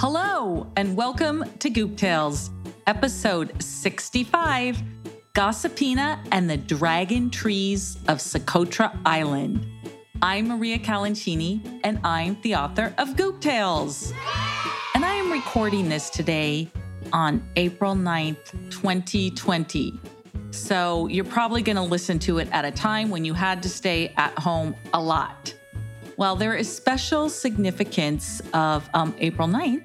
Hello, and welcome to Goop Tales, episode 65 Gossipina and the Dragon Trees of Socotra Island. I'm Maria Calancini, and I'm the author of Goop Tales. And I am recording this today on April 9th, 2020. So you're probably going to listen to it at a time when you had to stay at home a lot. Well, there is special significance of um, April 9th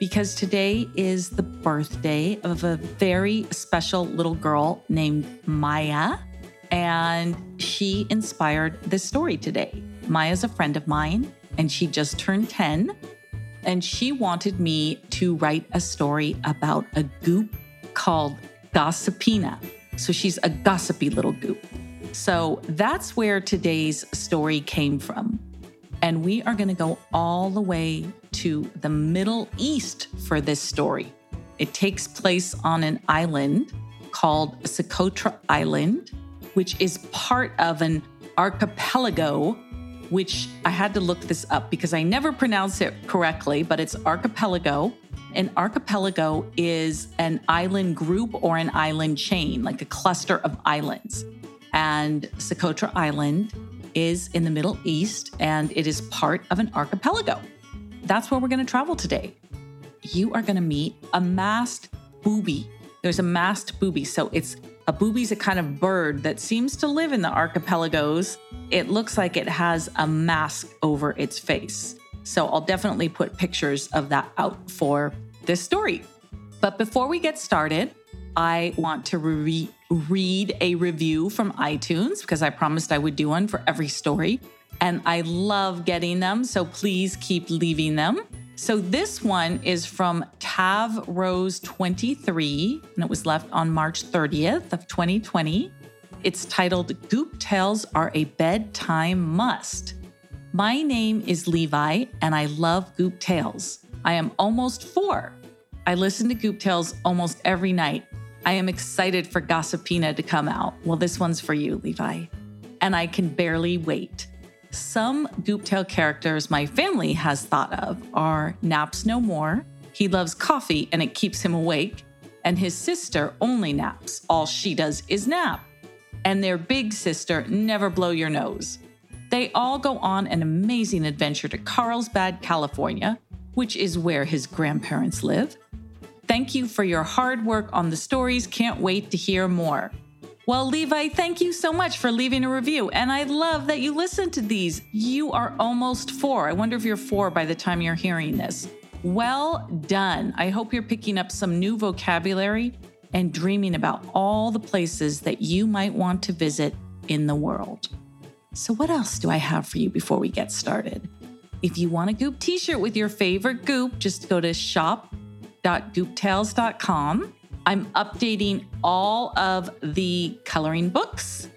because today is the birthday of a very special little girl named Maya. And she inspired this story today. Maya's a friend of mine, and she just turned 10. And she wanted me to write a story about a goop called Gossipina. So she's a gossipy little goop. So that's where today's story came from. And we are going to go all the way to the Middle East for this story. It takes place on an island called Socotra Island, which is part of an archipelago, which I had to look this up because I never pronounce it correctly, but it's archipelago. An archipelago is an island group or an island chain, like a cluster of islands. And Socotra Island is in the Middle East and it is part of an archipelago. That's where we're going to travel today. You are going to meet a masked booby. There's a masked booby. So it's a booby's a kind of bird that seems to live in the archipelagos. It looks like it has a mask over its face. So I'll definitely put pictures of that out for this story. But before we get started, I want to re- read a review from iTunes because I promised I would do one for every story. And I love getting them. So please keep leaving them. So this one is from Tav Rose 23, and it was left on March 30th of 2020. It's titled Goop Tales Are a Bedtime Must. My name is Levi, and I love Goop Tales. I am almost four. I listen to Goop Tales almost every night I am excited for Gossipina to come out. Well, this one's for you, Levi. And I can barely wait. Some Gooptail characters my family has thought of are Naps No More. He loves coffee and it keeps him awake. And his sister only naps. All she does is nap. And their big sister, Never Blow Your Nose. They all go on an amazing adventure to Carlsbad, California, which is where his grandparents live. Thank you for your hard work on the stories. Can't wait to hear more. Well, Levi, thank you so much for leaving a review. And I love that you listen to these. You are almost four. I wonder if you're four by the time you're hearing this. Well done. I hope you're picking up some new vocabulary and dreaming about all the places that you might want to visit in the world. So, what else do I have for you before we get started? If you want a Goop t shirt with your favorite Goop, just go to shop www.gooptales.com. I'm updating all of the coloring books.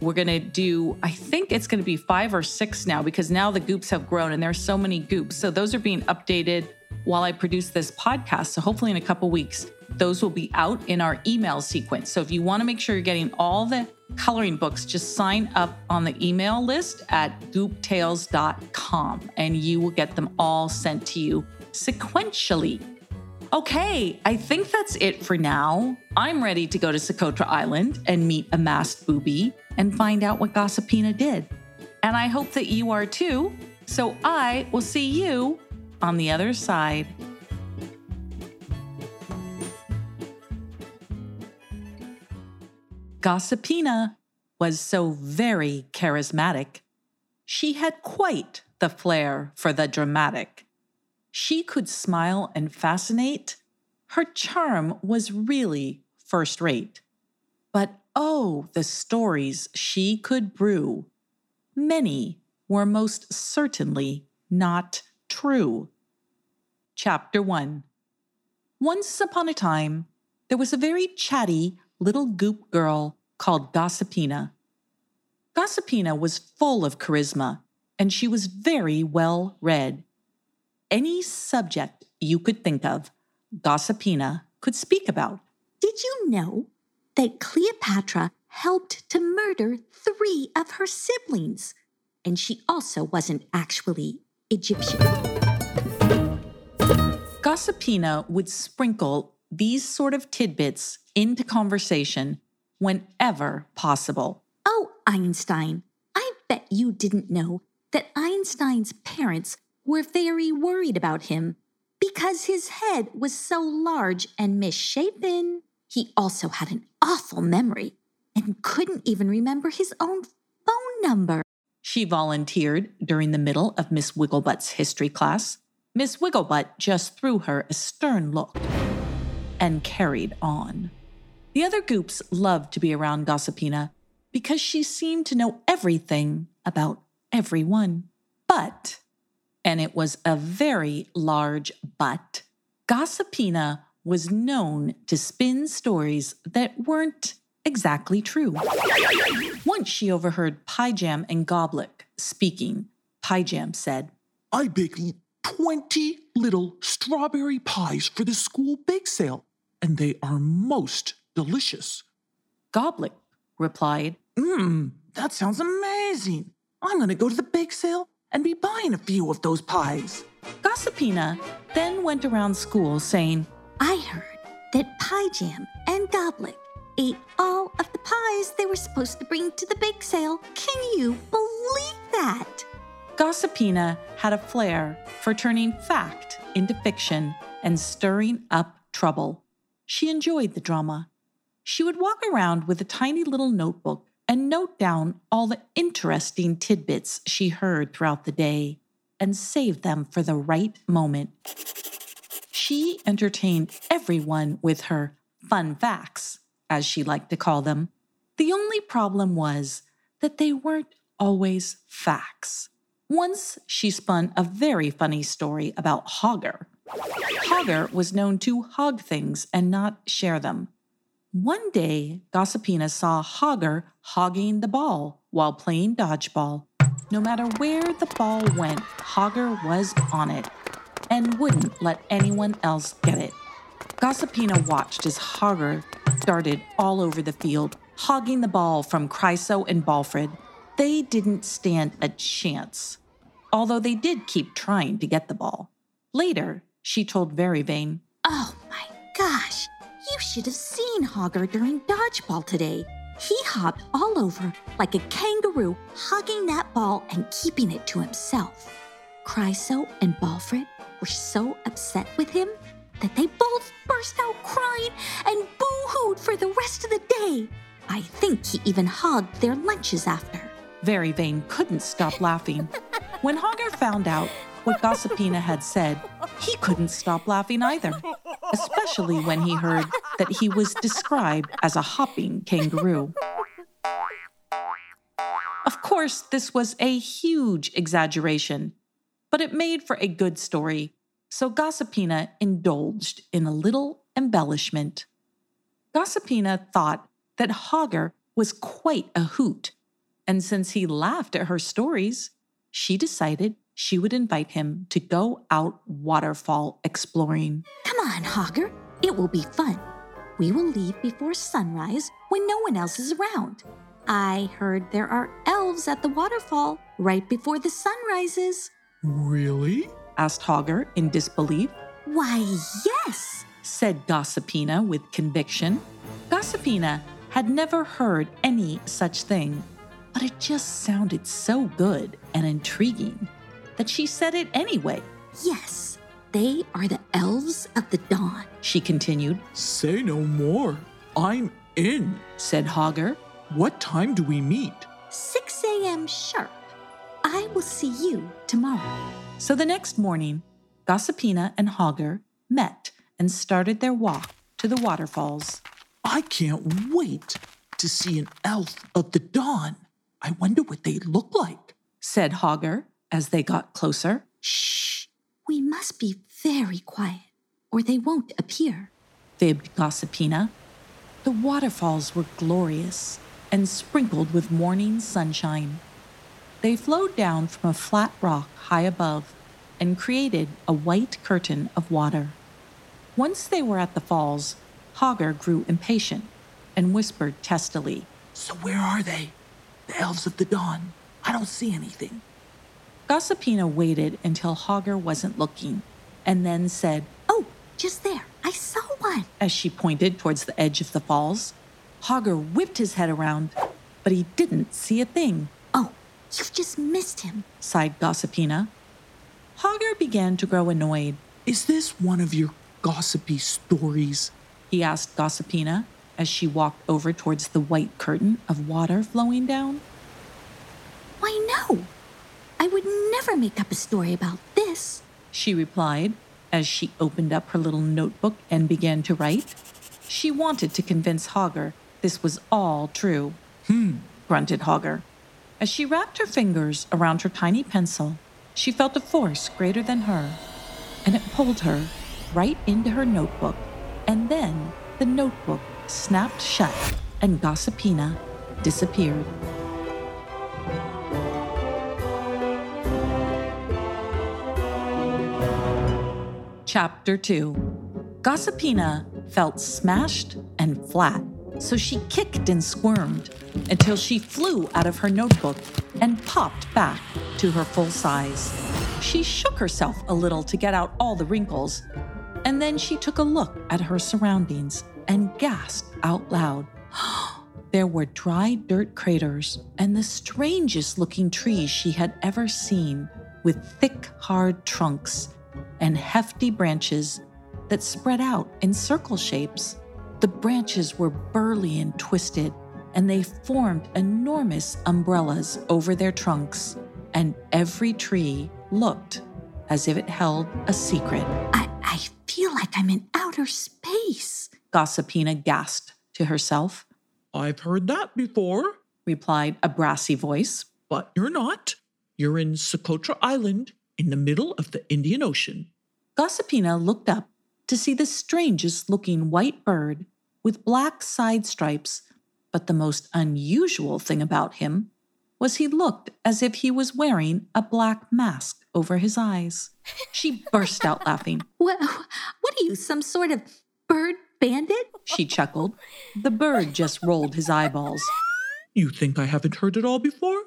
We're going to do, I think it's going to be five or six now because now the goops have grown and there's so many goops. So those are being updated while I produce this podcast. So hopefully in a couple weeks, those will be out in our email sequence. So if you want to make sure you're getting all the coloring books, just sign up on the email list at gooptales.com and you will get them all sent to you sequentially. Okay, I think that's it for now. I'm ready to go to Socotra Island and meet a masked booby and find out what Gossipina did. And I hope that you are too. So I will see you on the other side. Gossipina was so very charismatic. She had quite the flair for the dramatic. She could smile and fascinate. Her charm was really first rate. But oh, the stories she could brew. Many were most certainly not true. Chapter 1 Once upon a time, there was a very chatty little goop girl called Gossipina. Gossipina was full of charisma, and she was very well read any subject you could think of, Gossipina could speak about. Did you know that Cleopatra helped to murder three of her siblings? And she also wasn't actually Egyptian. Gossipina would sprinkle these sort of tidbits into conversation whenever possible. Oh, Einstein, I bet you didn't know that Einstein's parents were very worried about him because his head was so large and misshapen. He also had an awful memory and couldn't even remember his own phone number. She volunteered during the middle of Miss Wigglebutt's history class. Miss Wigglebutt just threw her a stern look and carried on. The other Goops loved to be around Gossipina because she seemed to know everything about everyone. But, and it was a very large butt, Gossipina was known to spin stories that weren't exactly true. Once she overheard Pie Jam and Goblet speaking. Pie Jam said, I baked 20 little strawberry pies for the school bake sale, and they are most delicious. Goblet replied, Mmm, that sounds amazing. I'm going to go to the bake sale and be buying a few of those pies. Gossipina then went around school saying, I heard that Pie Jam and Goblet ate all of the pies they were supposed to bring to the bake sale. Can you believe that? Gossipina had a flair for turning fact into fiction and stirring up trouble. She enjoyed the drama. She would walk around with a tiny little notebook and note down all the interesting tidbits she heard throughout the day and save them for the right moment. She entertained everyone with her fun facts as she liked to call them. The only problem was that they weren't always facts. Once she spun a very funny story about Hogger. Hogger was known to hog things and not share them. One day, Gossipina saw Hogger hogging the ball while playing dodgeball. No matter where the ball went, Hogger was on it and wouldn't let anyone else get it. Gossipina watched as Hogger darted all over the field, hogging the ball from Chryso and Balfred. They didn't stand a chance, although they did keep trying to get the ball. Later, she told Very Vain, Oh my gosh, you should have seen Hogger during dodgeball today. He hopped all over like a kangaroo, hugging that ball and keeping it to himself. Chryso and Balfred were so upset with him that they both burst out crying and boo hooed for the rest of the day. I think he even hogged their lunches after. Very Vain couldn't stop laughing. When Hogger found out what Gossipina had said, he couldn't stop laughing either, especially when he heard that he was described as a hopping kangaroo. Of course, this was a huge exaggeration, but it made for a good story so Gossipina indulged in a little embellishment. Gossipina thought that Hogger was quite a hoot, and since he laughed at her stories, she decided she would invite him to go out waterfall exploring. Come on, Hogger, it will be fun. We will leave before sunrise when no one else is around. I heard there are elves at the waterfall right before the sun rises. Really? asked Hogger in disbelief. Why, yes, said Gossipina with conviction. Gossipina had never heard any such thing, but it just sounded so good and intriguing that she said it anyway. Yes, they are the elves of the dawn, she continued. Say no more. I'm in, said Hogger. What time do we meet? 6 a.m. sharp. I will see you tomorrow. So the next morning, Gossipina and Hogger met and started their walk to the waterfalls. I can't wait to see an elf of the dawn. I wonder what they look like, said Hogger as they got closer. Shh, we must be very quiet or they won't appear, fibbed Gossipina. The waterfalls were glorious and sprinkled with morning sunshine. They flowed down from a flat rock high above and created a white curtain of water. Once they were at the falls, Hogger grew impatient and whispered testily, So where are they? The elves of the dawn. I don't see anything. Gossipina waited until Hogger wasn't looking and then said, Oh, just there. I saw one. As she pointed towards the edge of the falls, Hogger whipped his head around, but he didn't see a thing. Oh, you've just missed him, sighed Gossipina. Hogger began to grow annoyed. Is this one of your gossipy stories? He asked Gossipina as she walked over towards the white curtain of water flowing down. Why, no. I would never make up a story about this, she replied as she opened up her little notebook and began to write. She wanted to convince Hogger this was all true. Hmm, grunted Hogger. As she wrapped her fingers around her tiny pencil, she felt a force greater than her, and it pulled her right into her notebook. And then the notebook snapped shut and Gossipina disappeared. Chapter 2 Gossipina felt smashed and flat, so she kicked and squirmed until she flew out of her notebook and popped back to her full size. She shook herself a little to get out all the wrinkles, and then she took a look at her surroundings and gasped out loud. there were dry dirt craters and the strangest looking trees she had ever seen, with thick, hard trunks and hefty branches that spread out in circle shapes. The branches were burly and twisted, and they formed enormous umbrellas over their trunks, and every tree looked as if it held a secret. I, I feel like I'm in outer space, Gossipina gasped to herself. I've heard that before, replied a brassy voice. But you're not. You're in Socotra Island in the middle of the Indian Ocean. Gossipina looked up to see the strangest looking white bird with black side stripes, but the most unusual thing about him was he looked as if he was wearing a black mask over his eyes. She burst out laughing. What, what are you, some sort of bird bandit? She chuckled. The bird just rolled his eyeballs. You think I haven't heard it all before?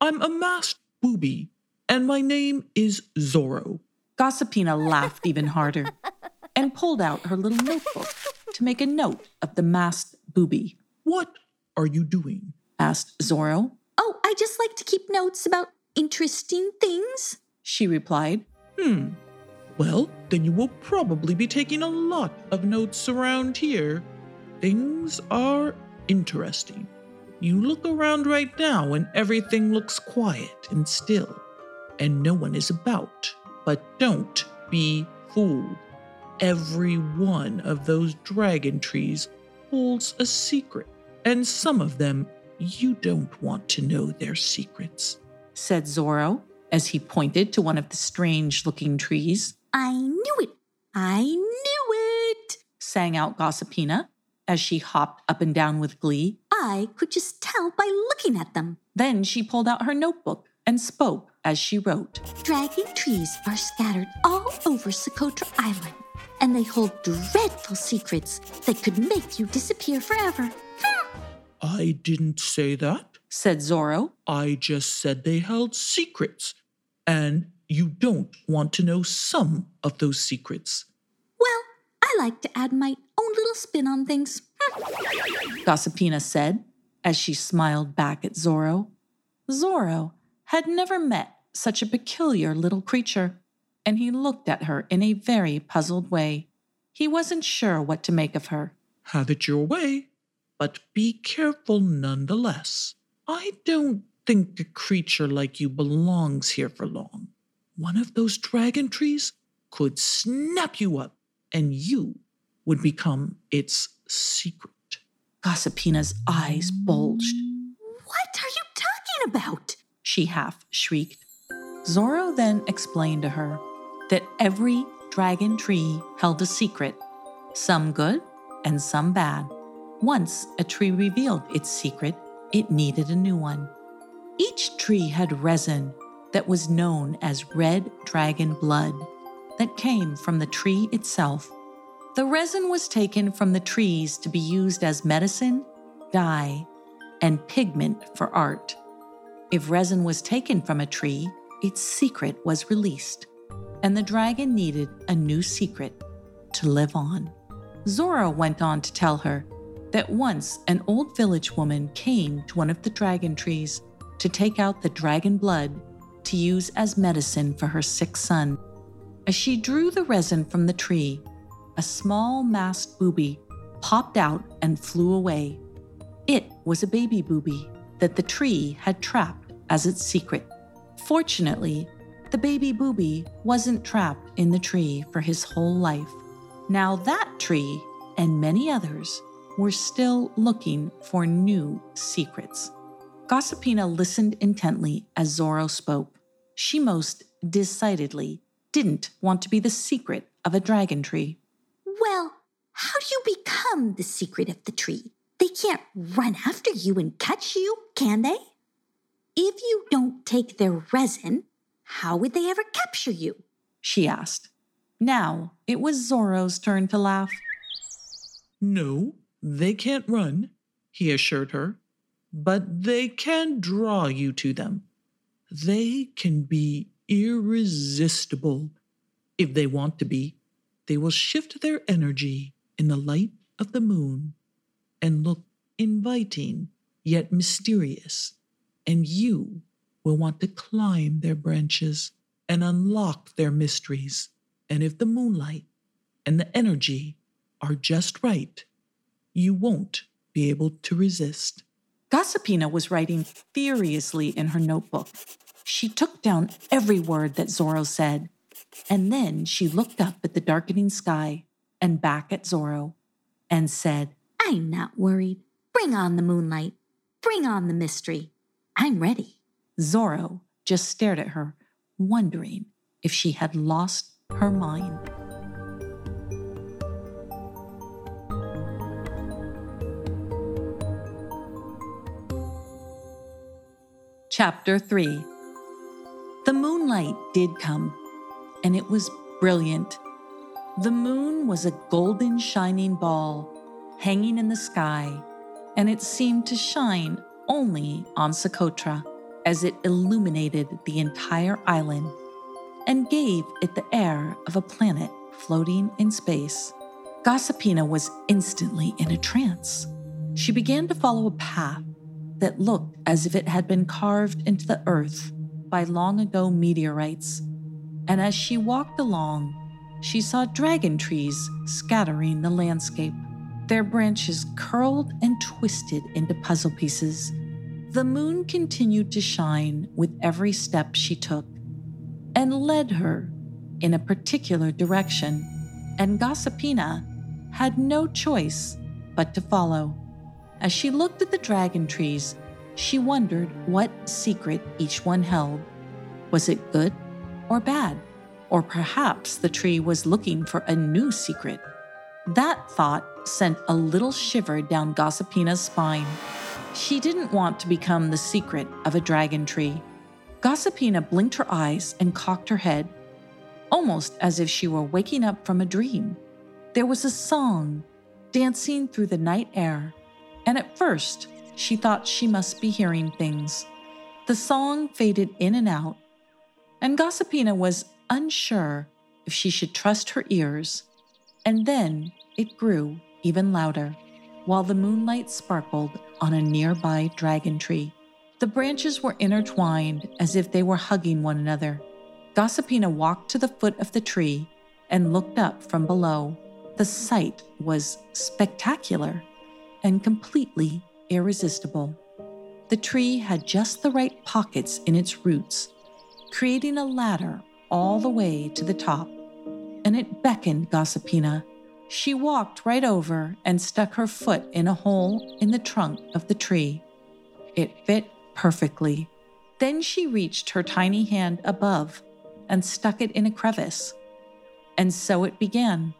I'm a masked booby, and my name is Zorro. Gossipina laughed even harder and pulled out her little notebook to make a note of the masked booby. What are you doing? asked Zorro. Oh, I just like to keep notes about interesting things, she replied. Hmm. Well, then you will probably be taking a lot of notes around here. Things are interesting. You look around right now and everything looks quiet and still, and no one is about. But don't be fooled. Every one of those dragon trees holds a secret, and some of them you don't want to know their secrets, said Zorro as he pointed to one of the strange looking trees. I knew it! I knew it! sang out Gossipina as she hopped up and down with glee. I could just tell by looking at them. Then she pulled out her notebook and spoke as she wrote Dragon trees are scattered all over Socotra Island, and they hold dreadful secrets that could make you disappear forever. I didn't say that, said Zorro. I just said they held secrets, and you don't want to know some of those secrets. Well, I like to add my own little spin on things. Gossipina said as she smiled back at Zorro. Zorro had never met such a peculiar little creature, and he looked at her in a very puzzled way. He wasn't sure what to make of her. Have it your way, but be careful nonetheless. I don't think a creature like you belongs here for long. One of those dragon trees could snap you up, and you would become its secret. Gossipina's eyes bulged. What are you talking about? She half shrieked. Zorro then explained to her that every dragon tree held a secret, some good and some bad. Once a tree revealed its secret, it needed a new one. Each tree had resin that was known as red dragon blood that came from the tree itself. The resin was taken from the trees to be used as medicine, dye, and pigment for art. If resin was taken from a tree, its secret was released, and the dragon needed a new secret. to live on. Zorro went on to tell her that once an old village woman came to one of the dragon trees to take out the dragon blood to use as medicine for her sick son. As she drew the resin from the tree, a small masked booby popped out and flew away. It was a baby booby that the tree had trapped as its secret. Fortunately, the baby booby wasn't trapped in the tree for his whole life. Now, that tree and many others were still looking for new secrets. Gossipina listened intently as Zorro spoke. She most decidedly didn't want to be the secret of a dragon tree. Well, how do you become the secret of the tree? They can't run after you and catch you, can they? If you don't take their resin, how would they ever capture you? She asked. Now it was Zorro's turn to laugh. No, they can't run, he assured her, but they can draw you to them. They can be irresistible. If they want to be, they will shift their energy in the light of the moon and look inviting yet mysterious, and you will want to climb their branches and unlock their mysteries. And if the moonlight and the energy are just right, you won't be able to resist. Gossipina was writing furiously in her notebook. She took down every word that Zorro said, and then she looked up at the darkening sky and back at Zorro and said, I'm not worried. Bring on the moonlight. Bring on the mystery. I'm ready. Zorro just stared at her, wondering if she had lost her mind. Chapter 3 The moonlight did come, and it was brilliant. The moon was a golden shining ball hanging in the sky, and it seemed to shine only on Socotra as it illuminated the entire island and gave it the air of a planet floating in space. Gossipina was instantly in a trance. She began to follow a path that looked as if it had been carved into the earth by long ago meteorites. And as she walked along, she saw dragon trees scattering the landscape. Their branches curled and twisted into puzzle pieces. The moon continued to shine with every step she took and led her in a particular direction, and Gossipina had no choice but to follow. As she looked at the dragon trees, she wondered what secret each one held. Was it good or bad? Or perhaps the tree was looking for a new secret. That thought sent a little shiver down Gossipina's spine. She didn't want to become the secret of a dragon tree. Gossipina blinked her eyes and cocked her head, almost as if she were waking up from a dream. There was a song dancing through the night air, and at first she thought she must be hearing things. The song faded in and out, and Gossipina was unsure if she should trust her ears, and then it grew even louder, while the moonlight sparkled on a nearby dragon tree. The branches were intertwined as if they were hugging one another. Gossipina walked to the foot of the tree and looked up from below. The sight was spectacular and completely irresistible. The tree had just the right pockets in its roots, creating a ladder all the way to the top, and it beckoned Gossipina she walked right over and stuck her foot in a hole in the trunk of the tree. It fit perfectly. Then she reached her tiny hand above and stuck it in a crevice. And so it began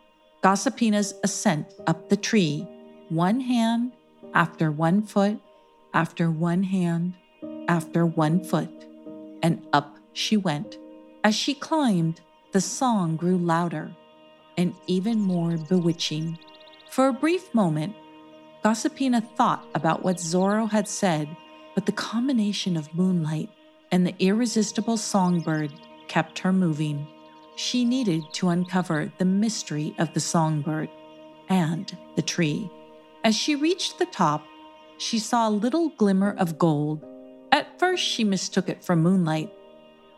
Gossipina's ascent up the tree, one hand after one foot, after one hand, after one foot, and up she went. As she climbed, the song grew louder and even more bewitching. For a brief moment, Gossipina thought about what Zorro had said, but the combination of moonlight and the irresistible songbird kept her moving. She needed to uncover the mystery of the songbird and the tree. As she reached the top, she saw a little glimmer of gold. At first, she mistook it for moonlight,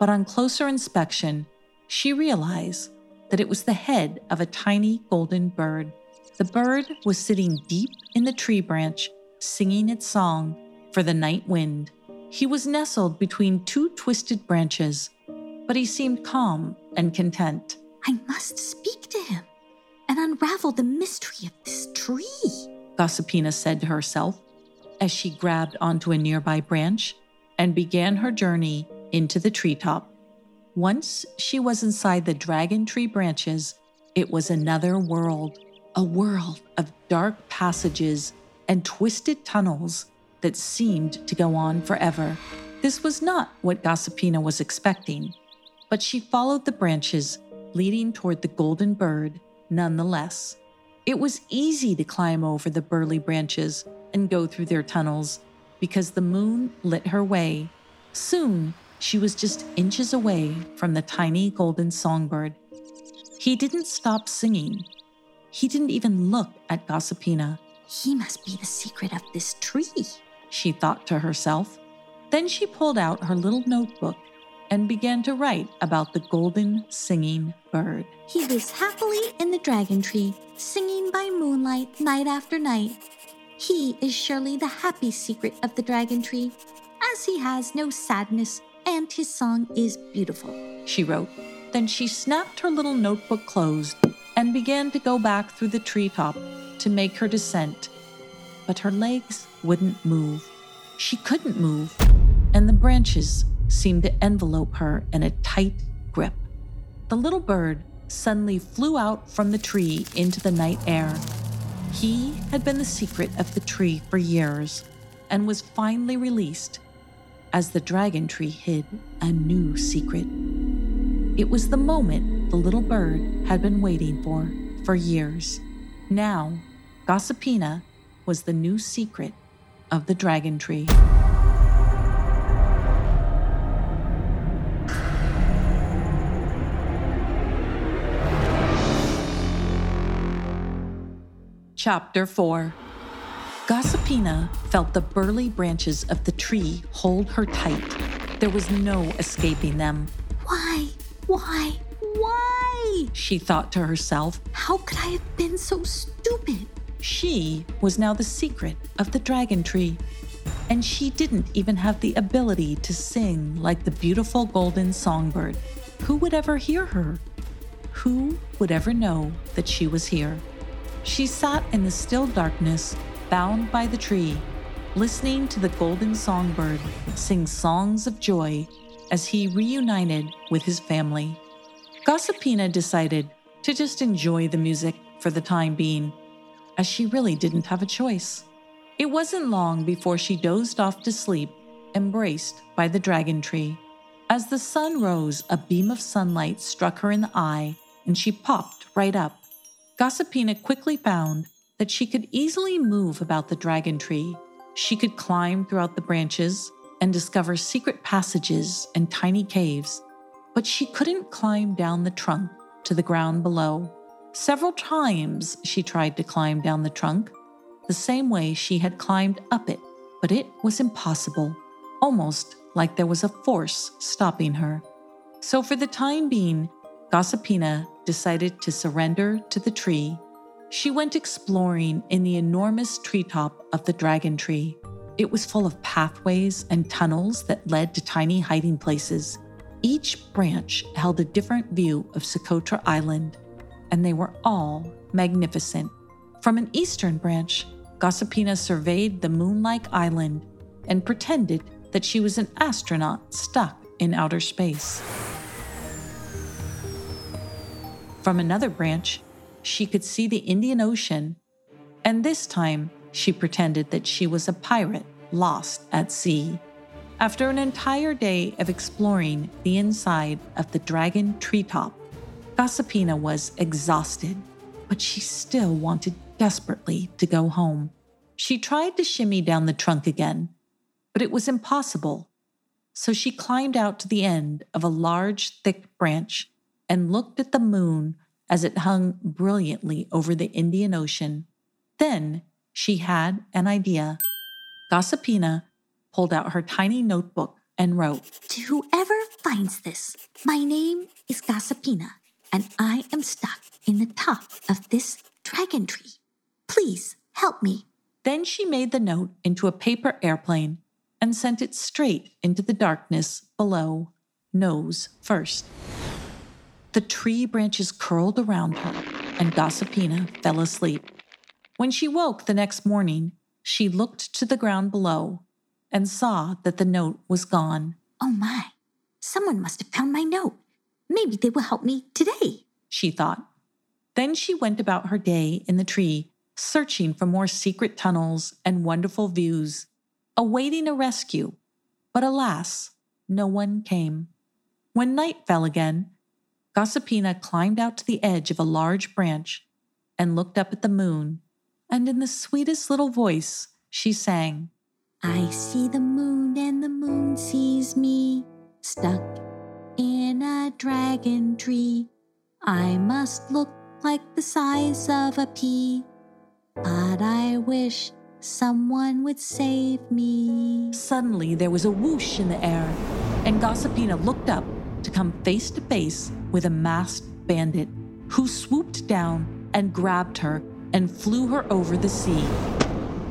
but on closer inspection, she realized that it was the head of a tiny golden bird. The bird was sitting deep in the tree branch, singing its song for the night wind. He was nestled between two twisted branches, but he seemed calm and content. I must speak to him and unravel the mystery of this tree, Gossipina said to herself as she grabbed onto a nearby branch and began her journey into the treetop. Once she was inside the dragon tree branches, it was another world, a world of dark passages and twisted tunnels that seemed to go on forever. This was not what Gossipina was expecting, but she followed the branches leading toward the golden bird nonetheless. It was easy to climb over the burly branches and go through their tunnels because the moon lit her way. Soon, she was just inches away from the tiny golden songbird. He didn't stop singing. He didn't even look at Gossipina. He must be the secret of this tree, she thought to herself. Then she pulled out her little notebook and began to write about the golden singing bird. He lives happily in the dragon tree, singing by moonlight night after night. He is surely the happy secret of the dragon tree, as he has no sadness and his song is beautiful, she wrote. Then she snapped her little notebook closed and began to go back through the treetop to make her descent. But her legs wouldn't move. She couldn't move, and the branches seemed to envelope her in a tight grip. The little bird suddenly flew out from the tree into the night air. He had been the secret of the tree for years and was finally released as the dragon tree hid a new secret. It was the moment the little bird had been waiting for for years. Now, Gossipina was the new secret of the dragon tree. Chapter 4 Gossipina felt the burly branches of the tree hold her tight. There was no escaping them. Why? Why? Why? She thought to herself. How could I have been so stupid? She was now the secret of the dragon tree. And she didn't even have the ability to sing like the beautiful golden songbird. Who would ever hear her? Who would ever know that she was here? She sat in the still darkness, bound by the tree, listening to the golden songbird sing songs of joy as he reunited with his family. Gossipina decided to just enjoy the music for the time being, as she really didn't have a choice. It wasn't long before she dozed off to sleep, embraced by the dragon tree. As the sun rose, a beam of sunlight struck her in the eye, and she popped right up. Gossipina quickly found that she could easily move about the dragon tree. She could climb throughout the branches and discover secret passages and tiny caves, but she couldn't climb down the trunk to the ground below. Several times she tried to climb down the trunk, the same way she had climbed up it, but it was impossible, almost like there was a force stopping her. So, for the time being, Gossipina decided to surrender to the tree. She went exploring in the enormous treetop of the dragon tree. It was full of pathways and tunnels that led to tiny hiding places. Each branch held a different view of Socotra Island, and they were all magnificent. From an eastern branch, Gossipina surveyed the moon-like island and pretended that she was an astronaut stuck in outer space. From another branch, she could see the Indian Ocean, and this time she pretended that she was a pirate lost at sea. After an entire day of exploring the inside of the dragon treetop, Gossipina was exhausted, but she still wanted desperately to go home. She tried to shimmy down the trunk again, but it was impossible. So she climbed out to the end of a large, thick branch and looked at the moon as it hung brilliantly over the Indian Ocean. Then she had an idea. Gossipina pulled out her tiny notebook and wrote To whoever finds this, my name is Gossipina, and I am stuck in the top of this dragon tree. Please help me. Then she made the note into a paper airplane and sent it straight into the darkness below, nose first. The tree branches curled around her, and Gossipina fell asleep. When she woke the next morning, she looked to the ground below and saw that the note was gone. Oh my, someone must have found my note. Maybe they will help me today, she thought. Then she went about her day in the tree, searching for more secret tunnels and wonderful views, awaiting a rescue. But alas, no one came. When night fell again, Gossipina climbed out to the edge of a large branch and looked up at the moon, and in the sweetest little voice, she sang, I see the moon and the moon sees me, stuck in a dragon tree. I must look like the size of a pea, but I wish someone would save me. Suddenly, there was a whoosh in the air, and Gossipina looked up to come face to face with a masked bandit who swooped down and grabbed her and flew her over the sea.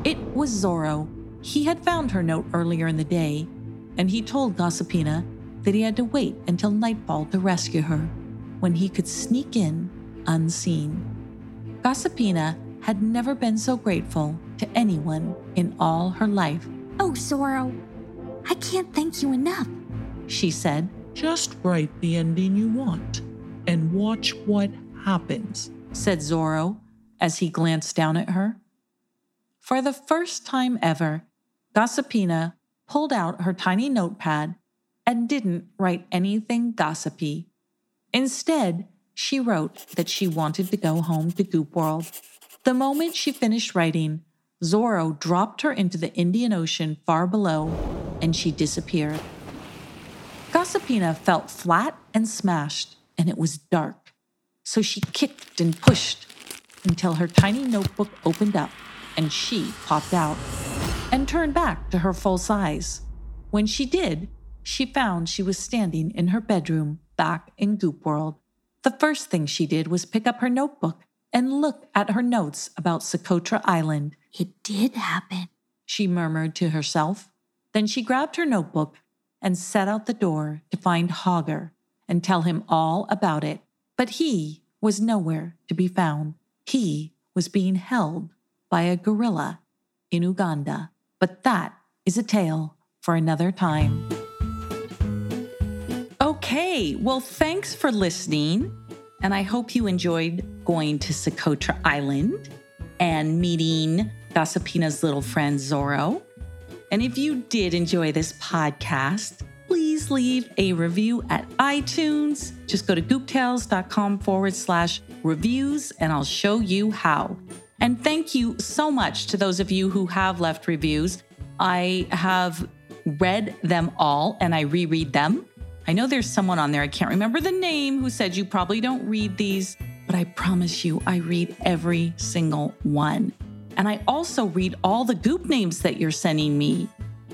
It was Zorro he had found her note earlier in the day, and he told Gossipina that he had to wait until nightfall to rescue her, when he could sneak in unseen. Gossipina had never been so grateful to anyone in all her life. Oh, Zorro, I can't thank you enough, she said. Just write the ending you want and watch what happens, said Zorro as he glanced down at her. For the first time ever, Gossipina pulled out her tiny notepad and didn't write anything gossipy. Instead, she wrote that she wanted to go home to Goop World. The moment she finished writing, Zorro dropped her into the Indian Ocean far below, and she disappeared. Gossipina felt flat and smashed, and it was dark. So she kicked and pushed until her tiny notebook opened up and she popped out and turned back to her full size. When she did, she found she was standing in her bedroom back in Goop World. The first thing she did was pick up her notebook and look at her notes about Socotra Island. It did happen, she murmured to herself. Then she grabbed her notebook and set out the door to find Hogger and tell him all about it. But he was nowhere to be found. He was being held by a gorilla in Uganda. But that is a tale for another time. Okay, well, thanks for listening. And I hope you enjoyed going to Socotra Island and meeting Gossipina's little friend Zorro. And if you did enjoy this podcast, please leave a review at iTunes. Just go to gooptales.com forward slash reviews and I'll show you how. And thank you so much to those of you who have left reviews. I have read them all and I reread them. I know there's someone on there, I can't remember the name, who said you probably don't read these, but I promise you, I read every single one. And I also read all the goop names that you're sending me.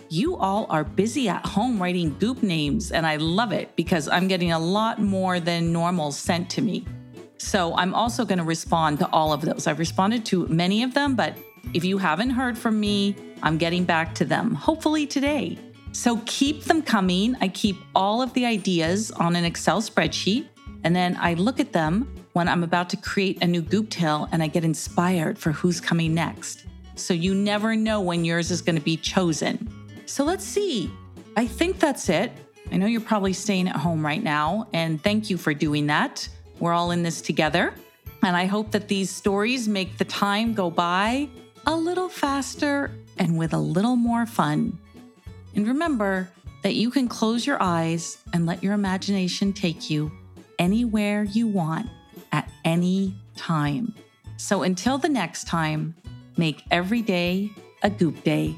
You all are busy at home writing goop names, and I love it because I'm getting a lot more than normal sent to me. So I'm also going to respond to all of those. I've responded to many of them, but if you haven't heard from me, I'm getting back to them, hopefully today. So keep them coming. I keep all of the ideas on an Excel spreadsheet, and then I look at them when I'm about to create a new goop tale and I get inspired for who's coming next. So you never know when yours is going to be chosen. So let's see. I think that's it. I know you're probably staying at home right now, and thank you for doing that. We're all in this together. And I hope that these stories make the time go by a little faster and with a little more fun. And remember that you can close your eyes and let your imagination take you anywhere you want at any time. So until the next time, make every day a goop day.